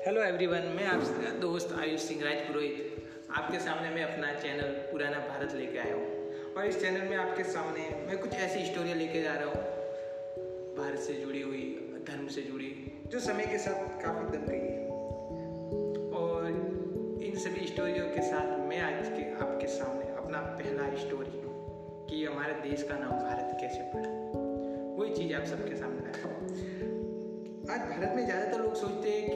Everyone मैं आपका दोस्त आयुष सिंह राज पुरोहित आपके सामने मैं अपना चैनल पुराना भारत लेके आया हूँ। और इस चैनल में आपके सामने मैं कुछ ऐसी स्टोरियाँ लेके जा रहा हूँ। भारत से जुड़ी हुई, धर्म से जुड़ी, जो समय के साथ काफ़ी बदल गई है। और इन सभी स्टोरियों के साथ मैं आज के आपके सामने अपना पहला स्टोरी कि हमारे देश का नाम भारत कैसे पड़ा। वही चीज़ आप सबके सामने लाया आज भारत में ज़्यादातर लोग सोचते हैं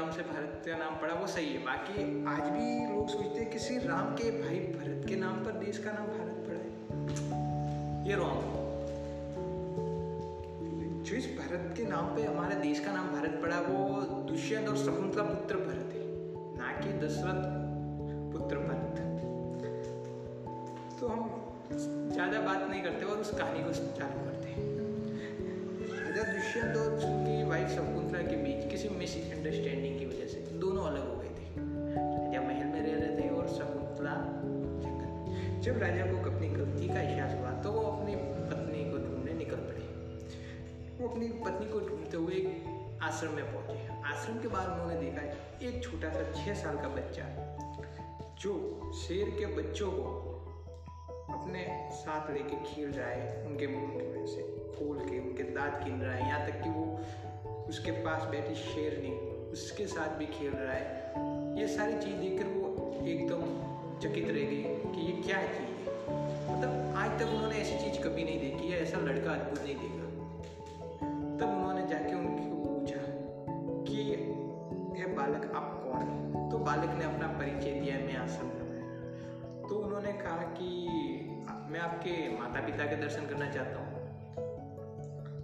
नाम से भारत का नाम पड़ा, वो सही है। बाकी आज भी लोग सोचते हैं कि श्री राम के भाई भरत के नाम पर देश का नाम भारत पड़ा है। ये रॉन्ग जो इस भारत के नाम पे हमारे देश का नाम भारत पड़ा, वो दुष्यंत और शकुंतला पुत्र भरत है, ना कि दशरथ पुत्र भरत। तो हम ज़्यादा बात नहीं करते और उस कहानी को चालू करते हैं। दुष्यंत और उनकी वाइफ शकुंतला के बीच किसी मिस जब राजा को अपनी गलती का एहसास हुआ तो वो अपनी पत्नी को ढूँढने निकल पड़े। वो अपनी पत्नी को ढूंढते हुए आश्रम में पहुँचे। आश्रम के बाद उन्होंने देखा, एक छोटा सा छः साल का बच्चा, जो शेर के बच्चों को अपने साथ लेके खेल रहा है, उनके मुँह में से खोल के, उनके दांत गिन रहा है। यहाँ तक कि वो उसके पास बैठी शेर शेरनी उसके साथ भी खेल रहा है। ये सारी चीज़ देखकर वो एकदम चकित रह गई कि ये तक उन्होंने ऐसी चीज़ कभी नहीं देखी है ऐसा लड़का अद्भुत नहीं देखा। तब उन्होंने जाके उनको पूछा कि यह बालक, आप कौन है? तो बालक ने अपना परिचय दिया, मैं आश्रम में तो उन्होंने कहा कि, मैं आपके माता पिता के दर्शन करना चाहता हूँ।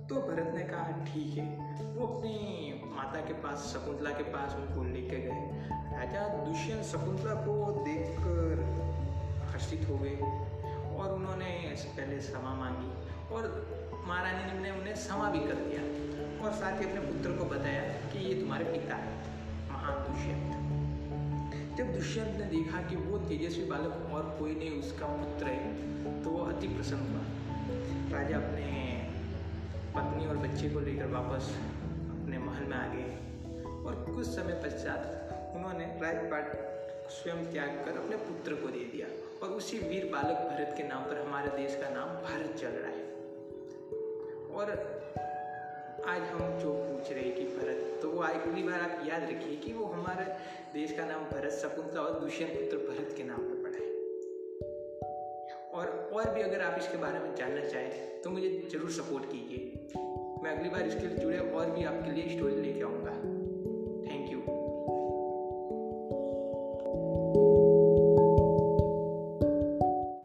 तो भरत ने कहा, ठीक है। वो अपनी माता के पास, शकुंतला के पास उनको लेके गए। राजा दुष्यंत शकुंतला को देखकर हर्षित हो गए। और उन्होंने पहले क्षमा मांगी और महारानी ने उन्हें क्षमा भी कर दिया और साथ ही अपने पुत्र को बताया कि ये तुम्हारे पिता है। महान दुष्यंत। जब दुष्यंत ने देखा कि वो तेजस्वी बालक और कोई नहीं, उसका पुत्र है तो वो अति प्रसन्न हुआ। राजा अपने पत्नी और बच्चे को लेकर वापस अपने महल में आ गए और कुछ समय पश्चात उन्होंने राजपाट स्वयं त्याग कर अपने पुत्र को दे दिया और उसी वीर बालक भरत के नाम पर हमारे देश का नाम भारत चल रहा है। और आज हम जो पूछ रहे कि भरत तो वो अगली बार आप याद रखिए कि वो हमारे देश का नाम भरत, शकुंतला और दुष्यंत पुत्र भरत के नाम पर पड़ा है। और और भी अगर आप इसके बारे में जानना चाहें तो मुझे ज़रूर सपोर्ट कीजिए। मैं अगली बार इसके जुड़े और भी आपके लिए स्टोरी लेके आऊँगा।